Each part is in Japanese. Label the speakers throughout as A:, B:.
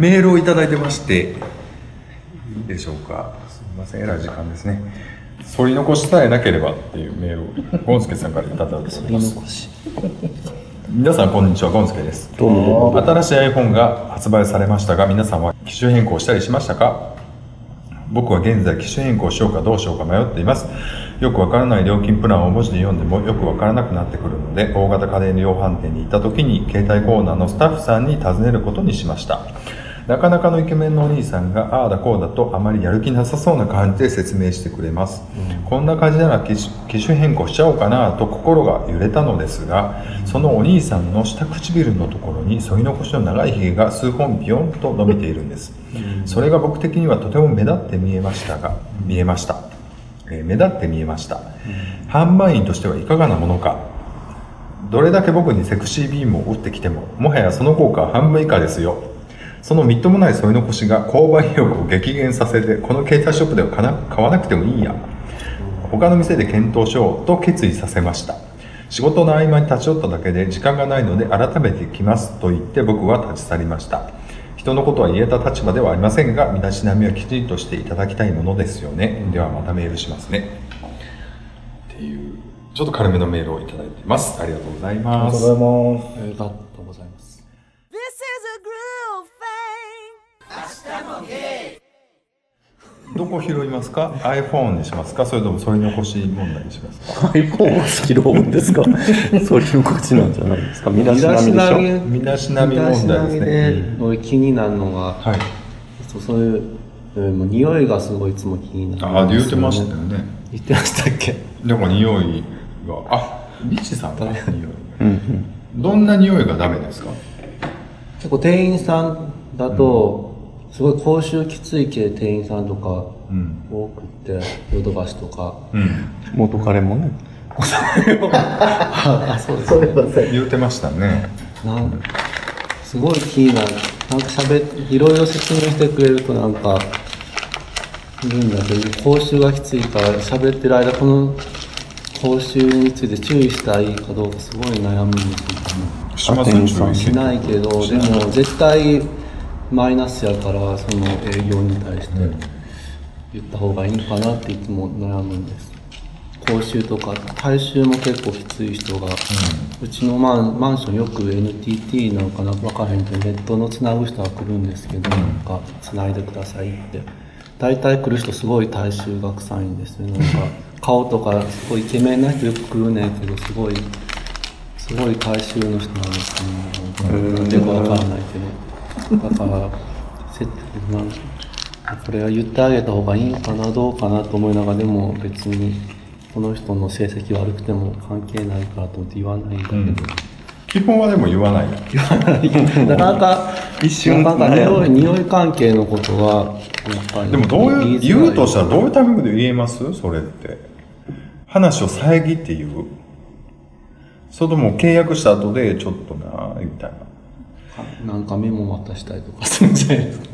A: メールをいただいてましていいでしょうか。すみませんえらい時間ですね。反り残しさえなければっていうメールをゴンスケさんからいただいております。皆さんこんにちはゴンスケです。新しい iPhone が発売されましたが皆さんは機種変更したりしましたか？僕は現在機種変更しようかどうしようか迷っています。よくわからない料金プランを文字で読んでもよくわからなくなってくるので大型家電量販店に行った時に携帯コーナーのスタッフさんに尋ねることにしましたなかなかのイケメンのお兄さんがああだこうだとあまりやる気なさそうな感じで説明してくれます、こんな感じなら機種機種変更しちゃおうかなと心が揺れたのですがそのお兄さんの下唇のところに添い残しの長いひげが数本ビヨンと伸びているんです、それが僕的にはとても目立って見えましたが見えました、えー目立って見えました、販売員としてはいかがなものか。どれだけ僕にセクシービームを打ってきてももはやその効果は半分以下ですよそのみっともない添い残しが購買意欲を激減させてこの携帯ショップでは買な買わなくてもいいや。他の店で検討しようと決意させました。仕事の合間に立ち寄っただけで時間がないので改めて来ますと言って僕は立ち去りました。人のことは言えた立場ではありませんが身だしなみはきちんとしていただきたいものですよね。ではまたメールしますね。っていうちょっと軽めのメールをいただいています。ありがとうござい
B: あり
A: ます
B: がとうございます。
C: ありがとうございます。
A: どこ拾いますか？iPhone にしますか？それともそれ残し問題にしますか
B: ？iPhone を拾うんですか？それの口なんじゃないですか？身だしなみでしょ？
A: 身だしなみ問題ですね。
C: 身だしなみで俺気になるのが、
A: はい。
C: そうそういう、えーもう匂いがすごいいつも気になる。
A: ああ言ってました
C: よ
A: よね。
C: 言ってましたっけ？
A: でも匂いがあリチさんが匂い。
B: うんうん。
A: どんな匂いがダメですか？
C: 結構店員さんだと、すごい口臭きつい系店員さんとか
A: うん。
C: 多くってヨドバシとか。
A: うん。
B: 元彼もね。
C: あそうです
A: 言ってましたね。
C: なんすごい気になるなんか喋っていろいろ説明してくれるとなんか言うんだけど口臭がきついから喋ってる間この口臭について注意したらいいかどうかすごい悩むんですよ。
A: します
B: 店員さん。
C: しないけどでも絶対マイナスやからその営業に対して言った方がいいかなっていつも悩むんです。口臭とか体臭も結構きつい人が、うちのマンマンションよく NTT なのかな分からへんけどネットのつなぐ人が来るんですけど、なんかつないでくださいって。大体来る人すごい体臭が臭いんですよなんか 顔とかすごいイケメンな人よく来るねんけどすごいすごい大衆の人なんですね。なんかよくわからないけど。だから、せなんこれは言ってあげた方がいいのかな、どうかなと思いながら、でも別に、この人の成績悪くても関係ないからと思って言わないんだけど。
A: 基本はでも言わない
C: なかなか、
B: 一瞬
C: なかなか匂い匂い関係のことは、やっぱり
A: でもどういう
C: 言いづら
A: 言うとしたらどういうタイミングで言えますそれって話を遮って言うそれとも契約した後でちょっとなみたいな
C: なんかメモ渡したりとか。するん。じゃないですか。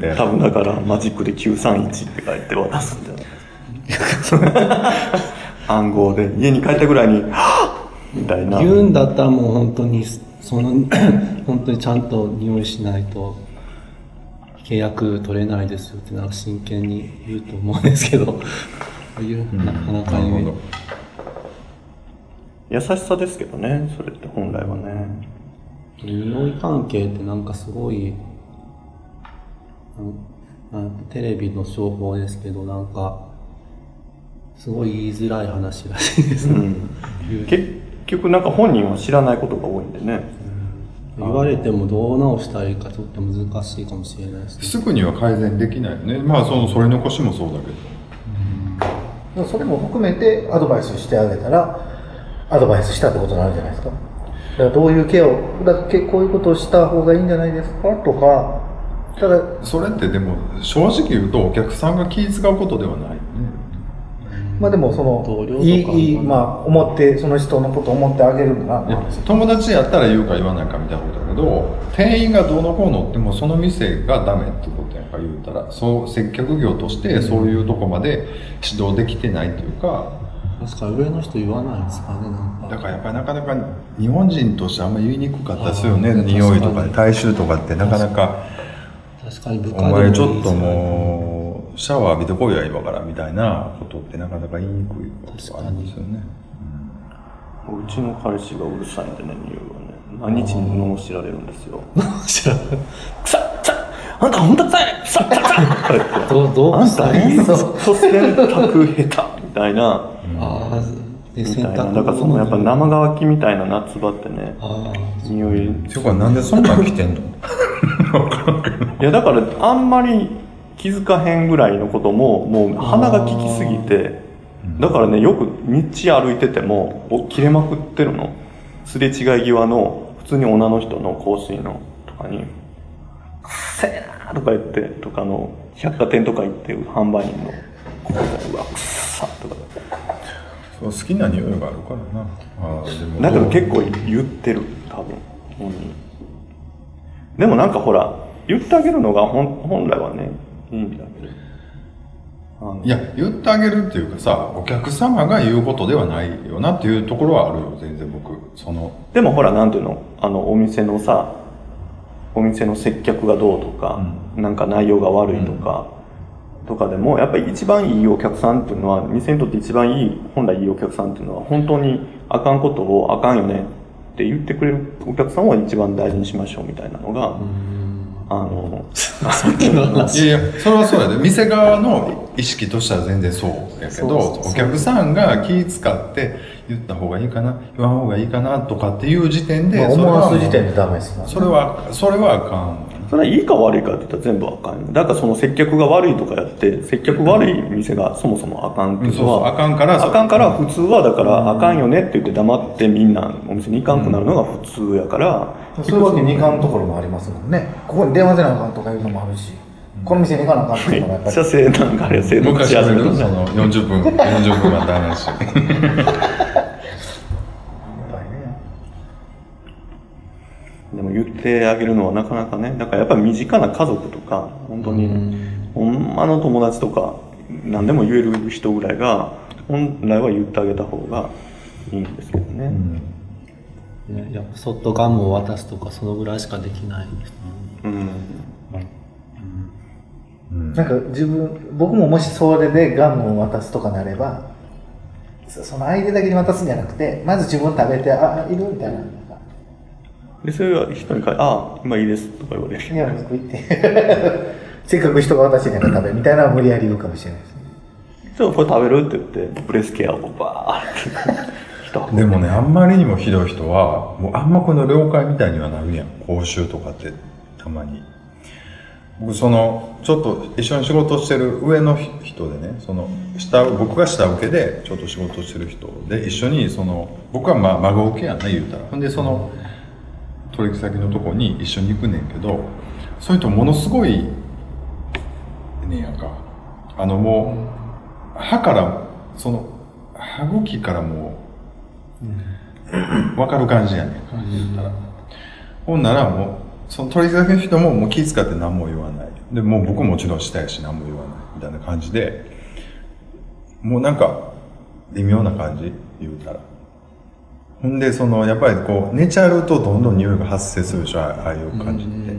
A: で
B: 多分だからマジックで931って書いて渡すんじゃない暗号で家に帰ったぐらいに、はぁみたいな。
C: 言うんだったらもう本当にその 本当にちゃんと匂いしないと契約取れないですよってなんか真剣に言うと思うんですけど。言うなかなか言え
A: なるほど
B: 優しさですけどね、それって本来はね。
C: 匂い関係ってなんかすごいテレビの情報ですけどなんかすごい言いづらい話らしいですね、言う。
B: 結局なんか本人は知らないことが多いんでね。
C: 言われてもどう直したらいいかちょっと難しいかもしれないですね。
A: すぐには改善できないよね。まあそのそれ残しもそうだけど。
D: でもそれも含めてアドバイスしてあげたらアドバイスしたってことになるじゃないですか。だからどういうケアをだけこういうことをした方がいいんじゃないですか？とか。ただ
A: それってでも正直言うとお客さんが気遣うことではない。
D: まあでもそ
C: 同僚とか。
D: のいいいいまあ思ってその人のことを思ってあげるのが
A: いや友達やったら言うか言わないかみたいなことだけど店員がどうのこうのってもうその店がダメってことやんか言うたらそう接客業としてそういうとこまで指導できてないっていうか
C: 確かに上の人言わないんですかねなんか。
A: だからやっぱりなかなか日本人としてあんまり言いにくかったですよね匂いとか体臭とかって。なかなか
C: 確かに。部
A: お
C: 下でも
A: 前ちょっともうシャワー浴びてこいや今からみたいなことってなかなか言いにくいことがあるんですよね。
B: うちの彼氏がうるさいんでね、匂いはね。何日も罵られるんですよ。
C: 知らない
B: くさっくさっあんたほんと臭いくさっくさっ。
C: どうどう
B: あんたいいぞ、洗濯下手。みたいな。
C: あ
B: みたいな。
C: 濯
B: だからそのやっぱ生乾きみたいな夏場ってね、
C: あ
B: 匂い。
A: ていうかなんでそんなん着てんの？
B: いやだからあんまり気づかへんぐらいのことも、もう鼻が利きすぎて、だからね、よく道歩いてても、お切れまくってるの。すれ違い際の、普通に女の人の香水のとかに、くっせえなーとか言って、とかの、百貨店とか行ってる販売員の、ここで、うわ、くっさとか。
A: そう好きな匂いがあるからな。あーでも。
B: だけど結構言ってる、多分、本人。でもなんかほら、言ってあげるのが本本来はね、いいんだけど。
A: いや言ってあげるっていうかさお客様が言うことではないよなっていうところはあるよ全然僕。その。
B: でもほら、なんていうの、あの、お店のさ、お店の接客がどうとか、なんか内容が悪いとか、とかでも、やっぱり一番いいお客さんっていうのは、店にとって一番いい、本来いいお客さんっていうのは、本当にあかんことをあかんよねって言ってくれるお客さんを一番大事にしましょうみたいなのが、あの、
A: いやいやそれはそうやで。店側の意識としては全然そうやけどお客さんが気使って言った方がいいかな言わん方がいいかなとかっていう時点で
D: まあ
A: それは
D: 思わす時点でダメです
A: それはそれはあかん
B: それはいいか悪いかって言ったら全部あかんよ。だからその接客が悪いとかやって、接客悪い店がそもそもあかんっていうのは、
A: そうそうあかんから
B: あかんから普通はだからあかんよねって言って黙ってみんなお店に行かんくなるのが普通やから、
D: そういうわけにいかんところもありますもんね。ここに電話せなあかんとかいうのもあるしこの店に行かなあかんっていうのもやっぱり。
A: 昔
B: し始める
A: 喋るその40分40分また話。
D: やっ
B: でも言ってあげるのはなかなかねだからやっぱり身近な家族とか本当にほんまの友達とか何でも言える人ぐらいが本来は言ってあげた方がいいんですけどね、
C: ねやっぱそっとガムを渡すとかそのぐらいしかできないですね。
B: うん。
D: なんか自分僕ももしそれでガムを渡すとかなればそその相手だけに渡すんじゃなくてまず自分食べてあいるみたいな
B: でそれが人に書いて「ああ今いいです」とか言われる。
D: いや僕行ってせっかく人が渡してんやから食べみたいなのは無理やり言うかもしれないですね。
B: ちょっとこれ食べるって言ってブレスケアをバーって。一
A: でもねあんまりにもひどい人はもうあんまこの了解みたいにはなるやん。講習とかってたまに。僕そのちょっと一緒に仕事してる上の人でねその下僕が下請けでちょっと仕事してる人で一緒にその僕はまあ孫請けやな言うたら。ほんでその取引先のとこに一緒に行くねんけどそういう人ものすごいねやんか。あのもう歯からその歯茎からもう分かる感じやねん。か言ったら。ほんならもうその取引先の人ももう気遣って何も言わない。でもう僕もちろんしたいし何も言わない。みたいな感じでもうなんか微妙な感じ言うたら。ほんでそのやっぱりこう寝ちゃうとどんどん匂いが発生するでしょあああいう感じって。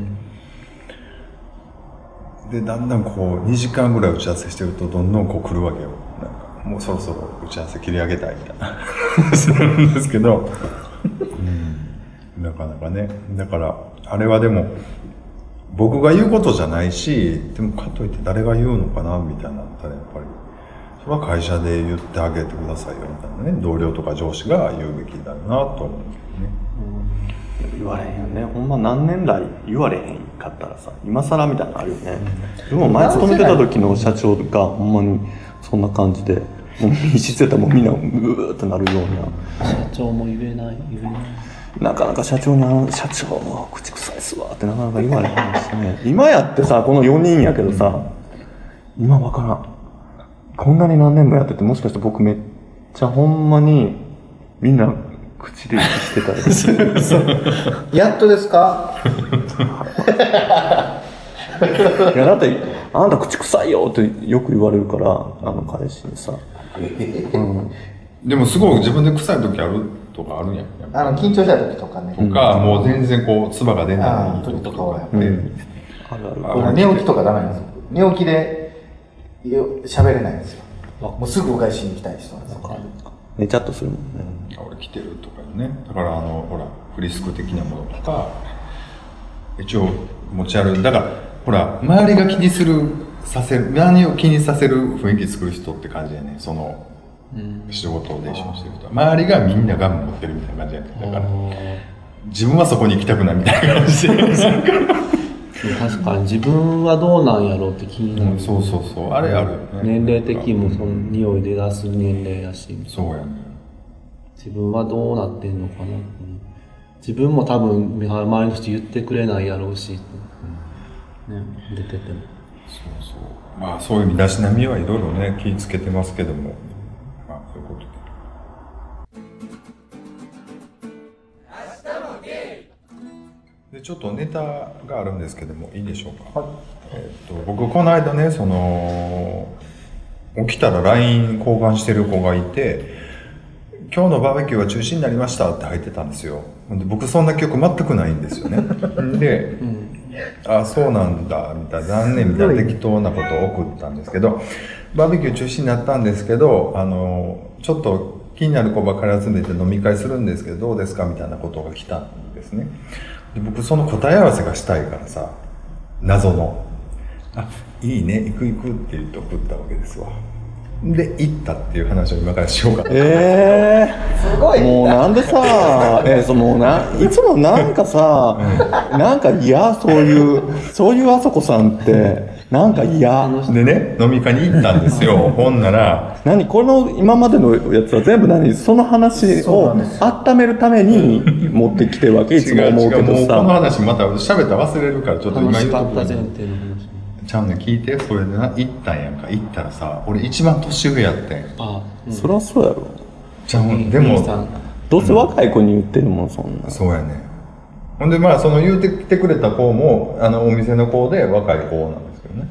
A: でだんだんこう2時間ぐらい打ち合わせしてるとどんどんこう来るわけよ。なんかもうそろそろ打ち合わせ切り上げたいみたいな。するんですけど、うん、なかなかね。だからあれはでも僕が言うことじゃないしでもかといって誰が言うのかなみたいになったらやっぱりは会社で言ってあげてくださいよ。みたいなね同僚とか上司が言うべきだなと思うんですけどね。
B: 言われへんよね。ほんま何年来言われへんかったらさ今更みたいなのあるよね、でも前勤めてた時の社長がほんまにそんな感じでもう密室やったらもうみんなうーってなるよう
C: 社長も言えない言えない。
B: ななかなか社長にあの社長も口臭いっすわってなかなか言われへんしね。今やってさこの4人やけどさ、今わからんこんなに何年もやっててもしかして僕めっちゃほんまにみんな口で息してたりする
D: やっとですか？
B: いやだってあなた口臭いよってよく言われるからあの彼氏にさ、うん、
A: でもすごい自分で臭い時あるとかあるんや
D: あの、緊張した時とかね。
A: とか、もう全然こう、唾が出
D: あ
A: ない
D: ー時とかはやっ
A: って。
B: あるある。
A: あ
D: 僕寝起きとかダメなんですよ。寝起きでよ喋れないんですよ。もうすぐお返しに行きたい人なんですよ。
B: 寝ちゃっとするもんね。
A: あ俺来てるとかね。だからあの、ほら、フリスク的なものとか、一応持ち歩いだから、ほら、周りが気にする、させる、何を気にさせる雰囲気作る人って感じやね。その、仕事で一緒にしてる人は。周りがみんなガム持ってるみたいな感じやね。だから、自分はそこに行きたくないみたいな感じで。
C: 確かに自分はどうなんやろうって気になる、
A: うんそうそうそう。あれあるよね。
C: 年齢的にもその匂いで出す年齢やし
A: そうやね。
C: 自分はどうなってんのかな、うん自分も多分周りの人言ってくれないやろうし、ね、出てても
A: そうそう。まあそういう身だしなみはいろいろね、気ぃつけてますけども。ちょっとネタがあるんですけどもいいでしょうか、えっと僕この間ねその起きたら LINE 交換してる子がいて「今日のバーベキューは中止になりました」って入ってたんですよ。で僕そんな記憶全くないんですよね。で、あそうなんだみたいな残念みたいな適当なことを送ったんですけどバーベキュー中止になったんですけどあのちょっと気になる子ばっかり集めて飲み会するんですけどどうですか？みたいなことが来たんですねで僕その答え合わせがしたいからさ謎の「あいいね。行く行く」って言って送ったわけですわ。で行ったっていう話を今からしようかな。
B: ええ
D: すごい。
B: もうなんでさ、えー、そのないつもなんかさ、なんか嫌そういう、そういうあそこさんって、なんか嫌。
A: でね飲み会に行ったんですよ。ほんなら
B: 何この今までのやつは全部何？その話を温めるために持ってきてるわけ？いつも思うけど
A: 違うもうこの
B: さ。
A: 話また喋ったら忘れるからちょっと今
C: 楽し
A: 言
C: った前提の話
A: ちゃうねん聞いてそれでな行ったんやんか。行ったらさ俺一番年上やってん。
C: あ、うん、
B: そりゃそうやろ。
A: ちゃうでも
B: どうせ若い子に言ってるもん、そんな。
A: そうやねん。ほんでまあその言うてきてくれた子もあのお店の子で若い子なんですけどね。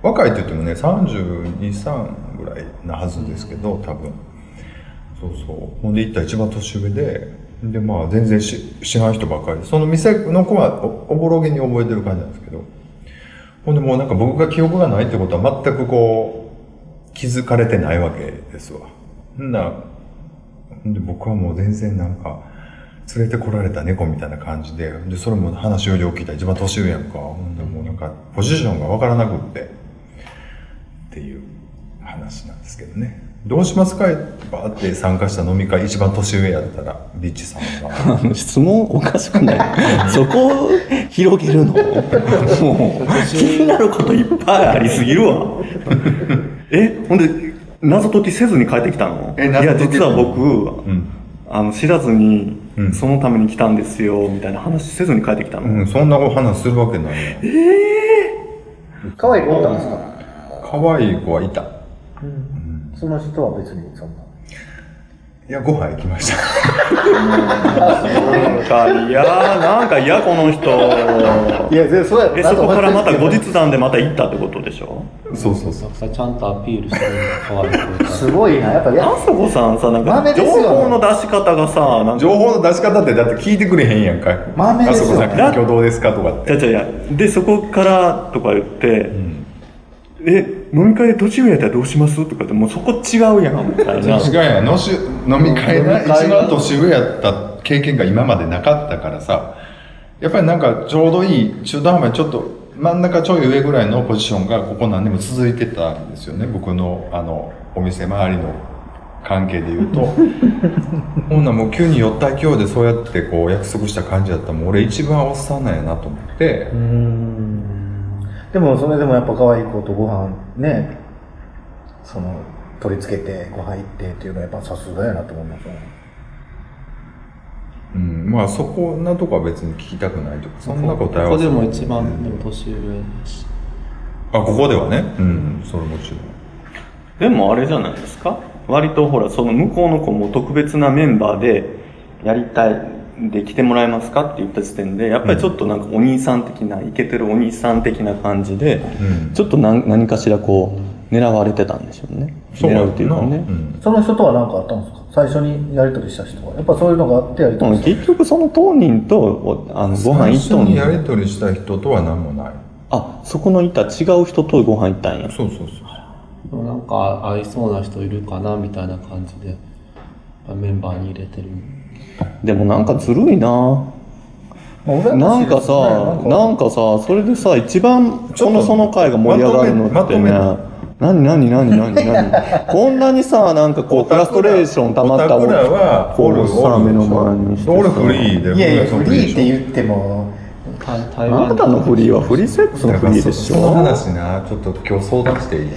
A: 若いって言ってもね323ぐらいなはずですけど多分。そうそう。ほんで行ったら一番年上ででまあ全然し知らん人ばっかり。でその店の子はおおぼろげに覚えてる感じなんですけどほんでもうなんか僕が記憶がないってことは全くこう気づかれてないわけですわ。んなんで僕はもう全然なんか連れてこられた猫みたいな感じででそれも話をよく聞いた。一番年上やんか。ほんでもうなんかポジションがわからなくって。っていう話なんですけどね。どうしますか?バーって参加した飲み会一番年上やったらリッチさんが
B: 質問おかしくない。そこを広げるの？もう気になることいっぱいありすぎるわ。えほんで謎解きせずに帰ってきたの？いや実は僕、
A: うん。
B: あの知らずに
A: うん。
B: そのために来たんですよみたいな話せずに帰ってきたの、
A: うん、そんなお話するわけないやん。
D: 可愛い子おったんですか？
A: 可愛い子はいた
D: その人は別にそんな。
A: いやご飯行きました。
B: なんか嫌なんか嫌この人。
D: いや、でそうや
B: えそこからまた後日談でまた行ったってことでしょ？
A: そうそうそう。
C: さちゃんとアピールしてるんだ可愛い子か。ら
D: すごいな。やっぱ、や
B: あそこさんさなんか情報の出し方がさなんか。
A: 情報の出し方ってだって聞いてくれへんやんか。
D: 豆ですよ。
A: あそこさん挙動ですかとかって。
B: じゃじゃじゃでそこからとか言って、え飲み会で年上やったらどうします？とかってもうそこ違うやん。みたいな
A: 違うやん。のし
C: 飲み会が
A: 一番年上やった経験が今までなかったからさ。やっぱりなんかちょうどいい中途半端にちょっと真ん中ちょい上ぐらいのポジションがここ何年も続いてたんですよね。僕のあのお店周りの関係で言うと。ほんならもう急に寄った勢いでそうやってこう約束した感じだったらもう俺一番おっさんなんやなと思って、
D: でも、それでもやっぱ可愛い子とご飯ね、その、取り付けてご飯行ってっていうのはやっぱさすがやなと思いますね。
A: うん、まあそこなとこは別に聞きたくないとかそんな答えは。
C: ここでも一番でも年上だし。
A: あここではね。うんそれもちろん。
B: でもあれじゃないですか？割とほらその向こうの子も特別なメンバーでやりたいで来てもらえますかって言った時点でやっぱりちょっとなんかお兄さん的なイケてるお兄さん的な感じで、
A: うん。
B: ちょっと何何かしらこ狙われてたんでしょうね。
A: そう
B: 狙うっていうかね、
A: ん。
D: その人とは何かあったんですか？最初にやり取りした人は。やっぱそういうのがあってやり取
B: うん
D: りした
B: 結局その当人とおあのご飯
A: 最
B: 行っとんね
A: 初にやり
B: ん
A: 取りした人とは何もない。
B: あそこのいた違う人とご飯行ったんや。
A: そうそうそう。
C: なんか合いそうな人いるかなみたいな感じでメンバーに入れてる
B: でもなんかずるいな。なんかさ、なんかさ、それでさ、一番このその回が盛り上がるのってね何何何何何？こんなにさ、なんかこう、フラストレーション溜まった
A: オタクらは
B: こうさ、目の前にしてさ。
A: 俺フリーで
D: いやいやフリーって
A: う
D: 言っても。
C: 台
B: あなたのフリーはフリーセックスのフリーでし
A: その
B: ょ
A: 話なちょっと今日相談していい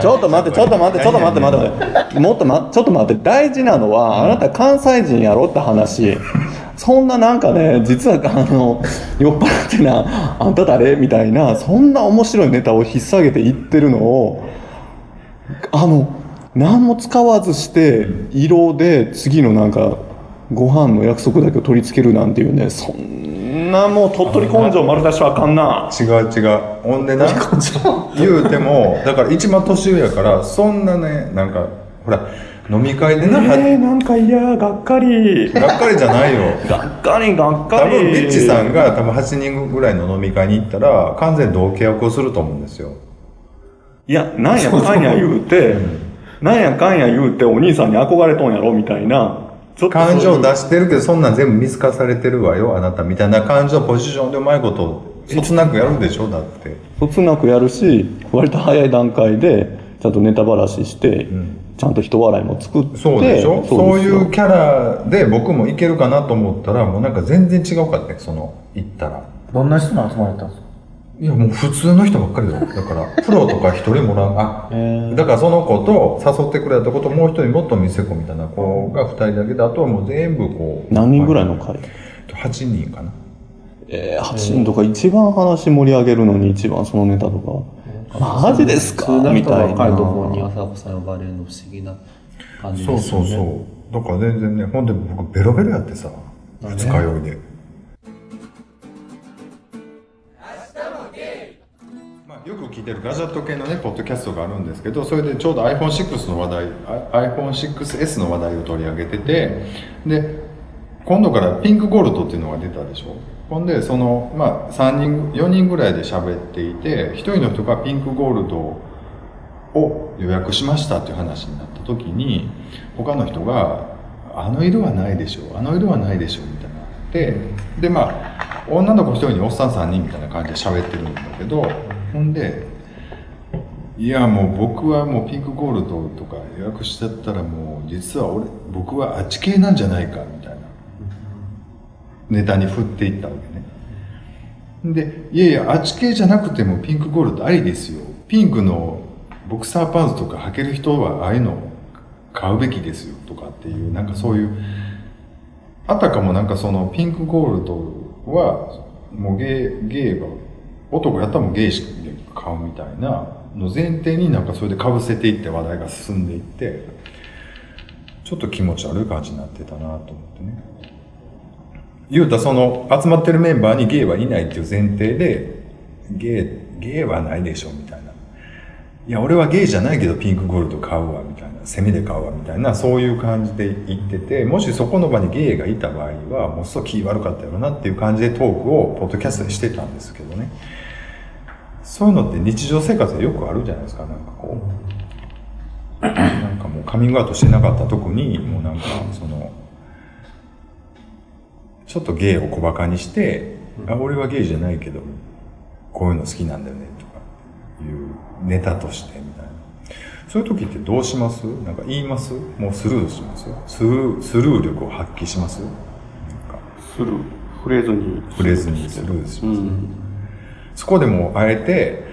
B: ちょっと待って、ちょっと待って、ちょっと待って、待って。もっとま、ちょっと待って、大事なのは、あなた関西人やろって話。そんななんかね、実は、あの、酔っ払ってな、あんた誰みたいな、そんな面白いネタを引っ提げて言ってるのを、あの、何も使わずして、色で次のなんか、ご飯の約束だけを取り付けるなんていうね、そんなもう鳥取根性丸出しはあかんな。
A: 違う違う。ほんでな言うてもだから一番年上やからそんなねなんかほら飲み会でな、
B: えー、なんか嫌、がっかり。
A: がっかりじゃないよ。
B: がっかりがっかり。
A: 多分ビッチさんが多分8人ぐらいの飲み会に行ったら完全に同契約をすると思うんですよ。
B: いやなんやかんや言うてなんやかんや言うてお兄さんに憧れとんやろみたいな
A: 感情
B: だ
A: 出してるけどそんなん全部見透かされてるわよあなた。みたいな感情ポジションでうまいことそつなくやるでしょ？だって。
B: そつなくやるし割と早い段階でちゃん。とネタばらしして、ちゃんと人笑いも作って
A: そうでしょ？そういうキャラで僕もいけるかなと思ったらもうなんか全然違うかったねその行ったら。
D: どんな人の集まりだったんですか？
A: いやもう普通の人ばっかりだよ。だからプロとか一人もらうあだからその子と誘ってくれた子ともう一人もっと見せ子みたいな子が二人だけであとはもう全部こう
B: 何人ぐらいの会
A: ？8人かな。
B: えー、8人とか一番話盛り上げるのに一番そのネタとか。マジですか？みたい
C: 人ばっかりのところに
B: な
C: 朝子さん呼ばれるの不思議な感じ
A: そう
C: ですよね。
A: そうそう。だから全然ねほんで僕ベロベロやってさ二日酔いで、よく聞いてるガジェット系のねポッドキャストがあるんですけどそれでちょうど iPhone6 の話題 iPhone6S の話題を取り上げててで今度からピンクゴールドっていうのが出たでしょ？ほんでそのまあ3人4人ぐらいで喋っていて1人の人がピンクゴールドを予約しましたっていう話になった時に他の人が「あの色はないでしょあの色はないでしょ」みたいなででまあ女の子1人におっさん3人みたいな感じで喋ってるんだけどほんで「いやもう僕はもうピンクゴールドとか予約しちゃったらもう実は俺僕はあっち系なんじゃないか」みたいな。ネタに振っていったわけね。でいやいやあっち系じゃなくてもピンクゴールドありですよ。ピンクのボクサーパンツとか履ける人はああいうの買うべきですよとかっていうなんかそういうあたかもなんかそのピンクゴールドはもうゲイゲイが男やったらもうゲイしか買うみたいなの前提になんかそれでかぶせていって話題が進んでいってちょっと気持ち悪い感じになってたなと思ってね。言うたその集まってるメンバーにゲイはいないっていう前提でゲイゲイはないでしょみたいな。いや俺はゲイじゃないけどピンクゴールド買うわみたいな。セミで買うわみたいなそういう感じで言っててもしそこの場にゲイがいた場合はもうすご気悪かったよなっていう感じでトークをポッドキャストでしてたんですけどね。そういうのって日常生活でよくあるじゃないですか。なんかこうなんかもうカミングアウトしてなかった特にもうなんかそのちょっとゲイを小バカにして、あ俺はゲイじゃないけどこういうの好きなんだよねとかいうネタとしてみたいな。そういう時ってどうします？なんか言います？もうスルーします？スルースルー力を発揮します？なんか。
B: する触れずに。
A: 触れずにスルーします、そこでもあえて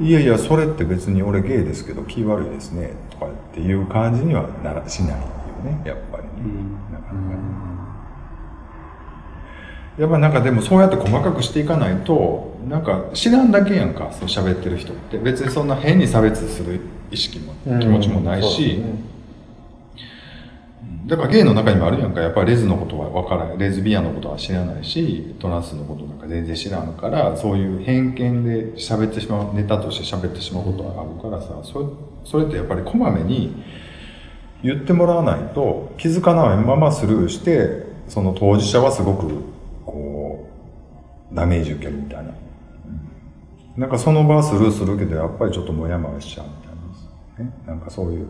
A: いやいやそれって別に俺ゲイですけど気悪いですねとかっていう感じにはならしないよねやっぱりね、なかなかねやっぱなんかでもそうやって細かくしていかないとなんか知らんだけやんかそう喋ってる人って。別にそんな変に差別する意識も気持ちもないし、だからゲイの中にもあるやんか、やっぱりレズのことは分からない。レズビアンのことは知らないし、トランスのことなんか全然知らんから、そういう偏見で喋ってしまう、ネタとして喋ってしまうことがあるからさ、それそれってやっぱりこまめに言ってもらわないと気づかないままスルーして、その当事者はすごく、ダメージ受けるみたいな。なんかその場はスルーするけど、やっぱりちょっとモヤモヤしちゃうみたいな、ね。なんかそういう、っ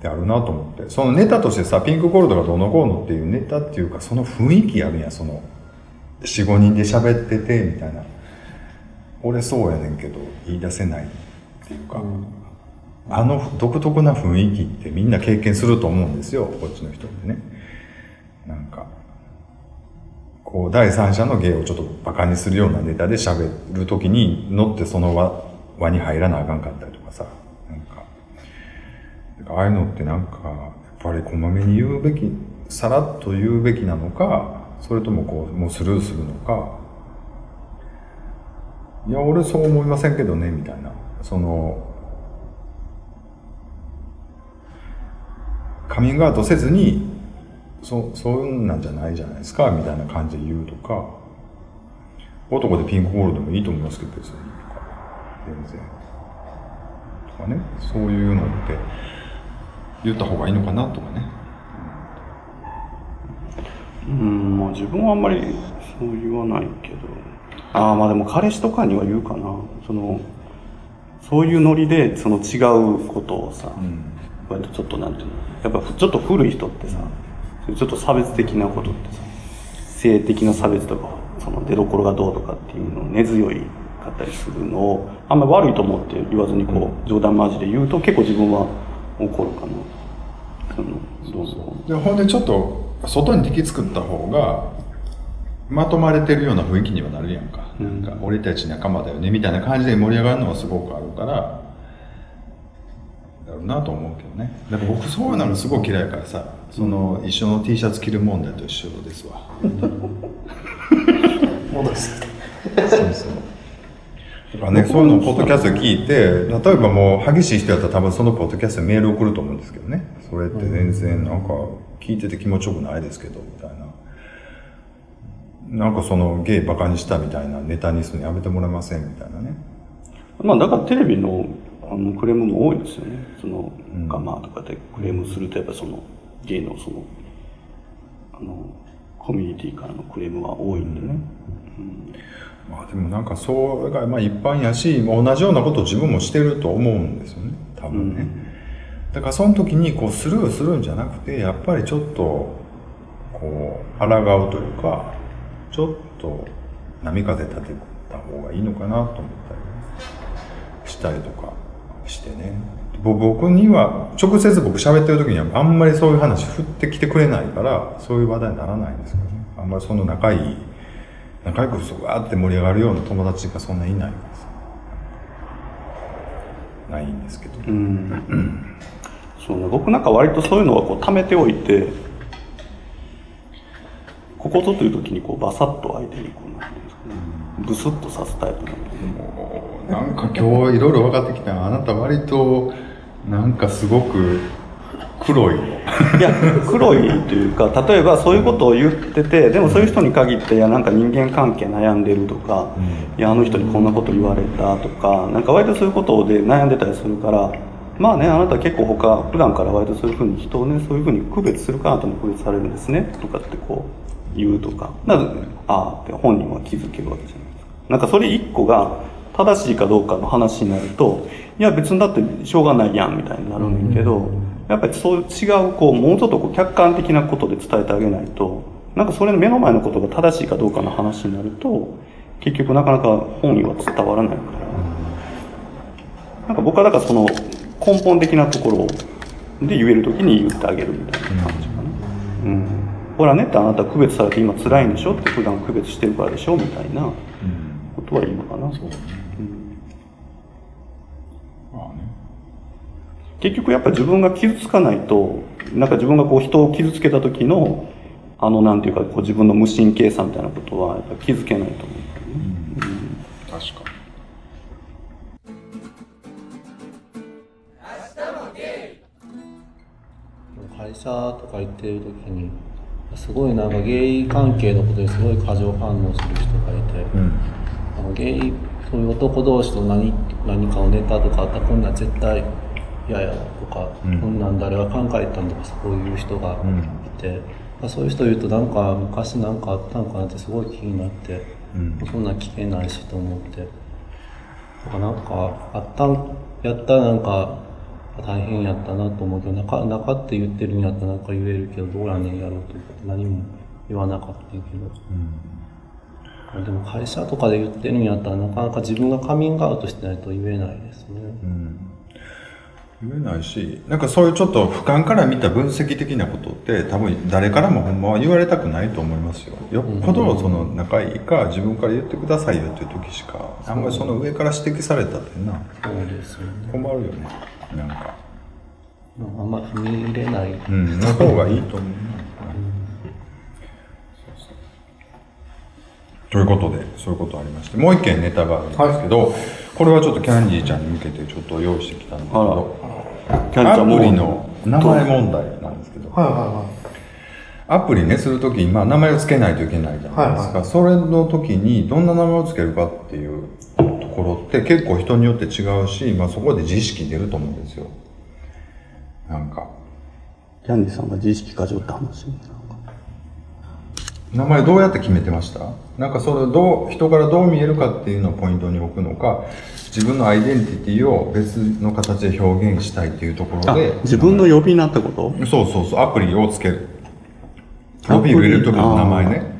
A: てあるなと思って。そのネタとしてさ、ピンクゴールドがどうのこうのっていうネタっていうか、その雰囲気あるやん、その、4、5人で喋ってて、みたいな。俺そうやねんけど、言い出せないっていうか、あの独特な雰囲気ってみんな経験すると思うんですよ、こっちの人ってね。なんか、こう、第三者の芸をちょっとバカにするようなネタで喋るときに乗ってその輪輪に入らなあかんかったりとかさ、なんか、ああいうのってなんか、やっぱりこまめに言うべき、さらっと言うべきなのか、それともこう、もうスルーするのか、いや、俺そう思いませんけどね、みたいな。その、カミングアウトせずに、そ、そういうんなんじゃないじゃないですか、みたいな感じで言うとか、男でピンクゴールドもいいと思いますけど、別に。とか全然。とかね、そういうのって言った方がいいのかなとかね。
B: うんまあ自分はあんまりそう言わないけどああまあでも彼氏とかには言うかなそのそういうノリでその違うことをさ、割とちょっとなんていうのやっぱちょっと古い人ってさ、そういうちょっと差別的なことってさ性的な差別とかその出所がどうとかっていうのを根強いかったりするのをあんまり悪いと思って言わずにこう冗談交じで言うと結構自分は怒るかな。そのどうぞ。
A: でほんでちょっと外に敵作った方がまとまれてるような雰囲気にはなるやんか,、なんか俺たち仲間だよねみたいな感じで盛り上がるのはすごくあるからだろうなと思うけどね。だから僕そういうのすごい嫌いやからさ。その一緒の T シャツ着る問題と一緒ですわ
D: 戻して。
A: そうそう。だからね、そういうのをポッドキャストで聞いて、例えばもう激しい人やったら多分そのポッドキャストにメール送ると思うんですけどね。それって全然なんか聞いてて気持ちよくないですけど、みたいな。なんかそのゲイバカにしたみたいなネタにするのやめてもらえません？みたいなね。
B: まあだからテレビのあのクレームも多いですよね。その、ガマとかでクレームするとやっぱそのゲイのその、あの、コミュニティからのクレームは多いんでね。
A: まあでもなんかそれがまあ一般やし、同じようなことを自分もしてると思うんですよね。多分ね。だからその時にこうスルーするんじゃなくて、やっぱりちょっと、こう、抗うというか、ちょっと波風立てた方がいいのかなと思ったりしたりとかしてね。ぼ僕には、直接僕喋ってる時にはあんまりそういう話振ってきてくれないから、そういう話題にならないんですけどね。あんまりその仲いい、仲良くそわーって盛り上がるような友達がそんないないからさ。ないんですけど。
B: うん。そうね、僕なんか割とそういうのはこう貯めておいて、ここぞという時にこうバサッと相手にこうなんていうんですかね、ブスッとさすタイプなんで、
A: もうなんか今日いろいろ分かってきた。あなた割となんかすごく黒いの。
B: いや黒いというか例えばそういうことを言っててでもそういう人に限っていやなんか人間関係悩んでるとか、いやあの人にこんなこと言われたとかなんか割とそういうことで悩んでたりするからまあねあなた結構他普段から割とそういうふうに人をねそういうふうに区別するかなたも区別されるんですねとかってこう言うとか。だからああって本人は気づけるわけじゃないですか。なんかそれ一個が正しいかどうかの話になるといや別にだってしょうがないやんみたいになるんだけど、やっぱりそう違うこうもうちょっとこう客観的なことで伝えてあげないとなんかそれの目の前のことが正しいかどうかの話になると結局なかなか本意は伝わらないから。なんか僕はだからその根本的なところで言える時に言ってあげるみたいな感じかな。うん。ほらねってあなた区別されて今辛いんでしょ？って普段区別してるからでしょ？みたいなことはいいのかな、そう結局やっぱ自分が傷つかないとなんか自分がこう人を傷つけた時のあのなんていうかこう自分の無神経さみたいなことはやっぱ気づけないと思う、
A: 確か
C: 会社とか行ってる時にすごいなんかゲイ関係のことにすごい過剰反応する人がいて、
A: うん。
C: あのゲイそういう男同士と何何かをネタとかあったらこんなん絶対嫌やとか、
A: うん。
C: こんなん誰が考えたんとかそういう人が
A: うん。
C: いて、まあそういう人言うとなんか昔なんかあったんかなってすごい気になって、
A: うん。
C: そんなん聞けないしと思って。だなんかあったんやったらなんか大変やったなと思うけど中中って言ってるんやったらなんか言えるけどどうやねんやろうと何も言わなかったんやけど。でも会社とかで言ってるんやったらなかなか自分がカミングアウトしてないと言えないですね。
A: 言えないしなんかそういうちょっと俯瞰から見た分析的なことって多分誰からもほんまは言われたくないと思いますよ。よっぽどその仲いいか自分から言ってくださいよっていう時しかあんまりその上から指摘されたってな
C: そうですよね。
A: 困るよね。なんか。
C: あんま踏み入れない。
A: うんの方がいいと思うな。ということでそういうことありましてもう一件ネタがあるんですけど、これはちょっとキャンディーちゃんに向けてちょっと用意してきたんですけど
B: キャンディーちゃんも
A: アプリの名前問題なんですけど。
D: はいは
A: アプリねするときに、まあ、名前を付けないといけないじゃないですか、
D: はい
A: それの時にどんな名前を付けるかっていうところって結構人によって違うし、まあ、そこで自意識出ると思うんですよ。なんか。
B: キャンディーさんが自意識過剰って話
A: 名前どうやって決めてました？なんかそれをどう人からどう見えるかっていうのをポイントに置くのか自分のアイデンティティを別の形で表現したいっていうところ
B: あ
A: で
B: 自分の呼び名ってこと？
A: そうそうそうアプリをつける。アプリ？を入れる時の名前ね。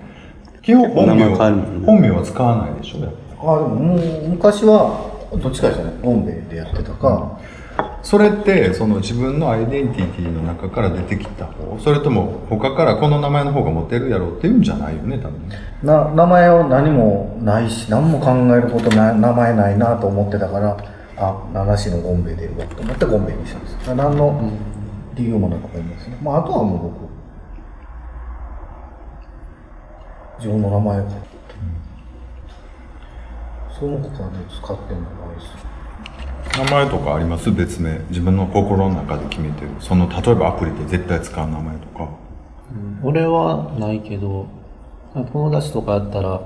A: 基本本名本名は使わないでしょ。
D: あ、でももう昔は、どっちかですよね。オンベでやってたか、
A: それってその自分のアイデンティティの中から出てきた方それとも他からこの名前の方がモテるやろうっていうんじゃないよね多分ね。
D: な名前を何もないし何も考えることな名前ないなと思ってたからあ七市のゴンベイでいるわと思ってゴンベイにしたんです。何の理由もなく思いますね、まあ、あとはもう僕自分の名前を書いて、その他で使ってもないです
A: 名前とかあります？別名。自分の心の中で決めてる。その例えばアプリで絶対使う名前とか。
C: 俺はないけど、友達とかやったら、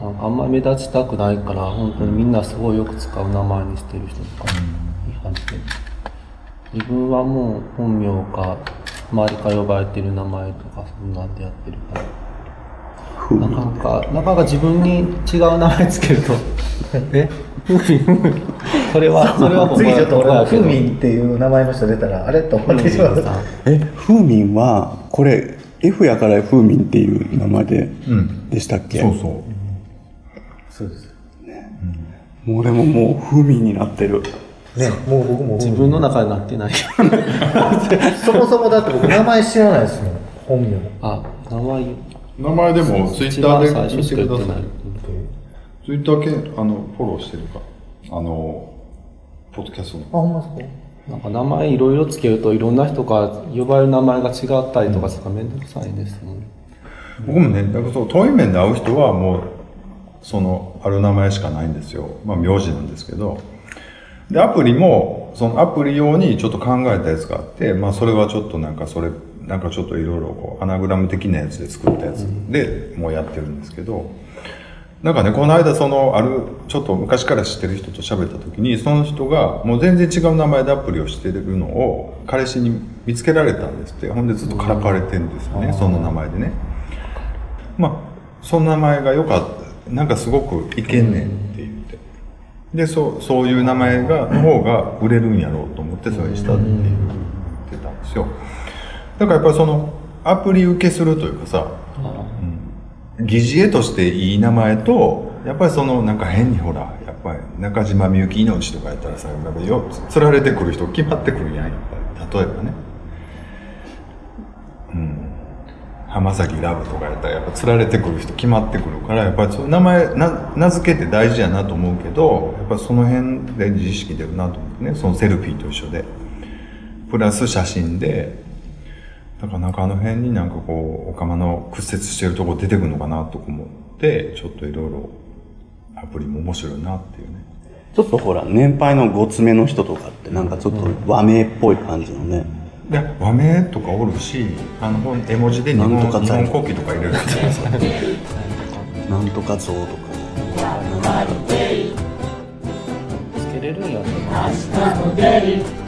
C: なんかあんまり目立ちたくないから、本当にみんなすごいよく使う名前にしてる人とかいはって。自分はもう本名か、周りから呼ばれてる名前とか、そんなんでやってるから。なかなか、なかなか自分に違う名前つけると、え？ふみんそれは、それは僕
D: 次ちょっと俺はフーミンっていう名前の人出たらあれと思ってしまう。
B: えフーミンはこれ F やからフーミンっていう名前で、
A: うん。
B: でしたっけ？
A: そうそう。
D: そうです。
B: もう俺ももうフーミンになってる。
D: ね。もう僕も
C: 自分の中になってない。
D: そもそもだって僕名前知らないですもん。本名
C: あ、名前。
A: 名前でもツイッ
C: 一
A: ターで
C: 番最初
A: 見
C: して
A: ください。ツイッターけあのフォローしてるか。あのポッドキャストの。
D: あほんまですか？
C: なんか名前いろいろつけるといろんな人が呼ばれる名前が違ったりとかするどくさいですもん。
A: 僕もねだからそう遠い面で会う人はもうそのある名前しかないんですよ。まあ名字なんですけど。でアプリもそのアプリ用にちょっと考えたやつがあってまあそれはちょっとなんかそれなんかちょっといろいろこうアナグラム的なやつで作ったやつでもうやってるんですけど、なんかねこの間そのあるちょっと昔から知ってる人と喋った時にその人がもう全然違う名前でアプリをしてるのを彼氏に見つけられたんですって。ほんでずっとからかわれてるんですよね、その名前でね。まあその名前が良かった。なんかすごくいけんねんって言って。でそうそういう名前がの方が売れるんやろうと思ってそれにしたって言ってたんですよ。だからやっぱりそのアプリ受けするというかさ、うん、疑似絵としていい名前とやっぱりそのなんか変にほらやっぱり中島みゆき命とかやったらさやっぱよつられてくる人決まってくるやんやっぱり。例えばね。うん。浜崎ラブとかやったらやっぱ釣られてくる人決まってくるからやっぱりそういう名前な名付けて大事やなと思うけどやっぱその辺で自意識出るなと思ってね。そのセルフィーと一緒で。プラス写真でだからなんかあの辺になんかこうお釜の屈折してるとこ出てくるのかなとか思ってちょっといろいろアプリも面白いなっていうね。
B: ちょっとほら年配のごつめの人とかってなんかちょっと和名っぽい感じのね、
A: で和名とかおるしあの絵文字で日本
B: なんとか
A: 日本国旗とか入れる
B: なんとか像とか。
C: つけれるんやったら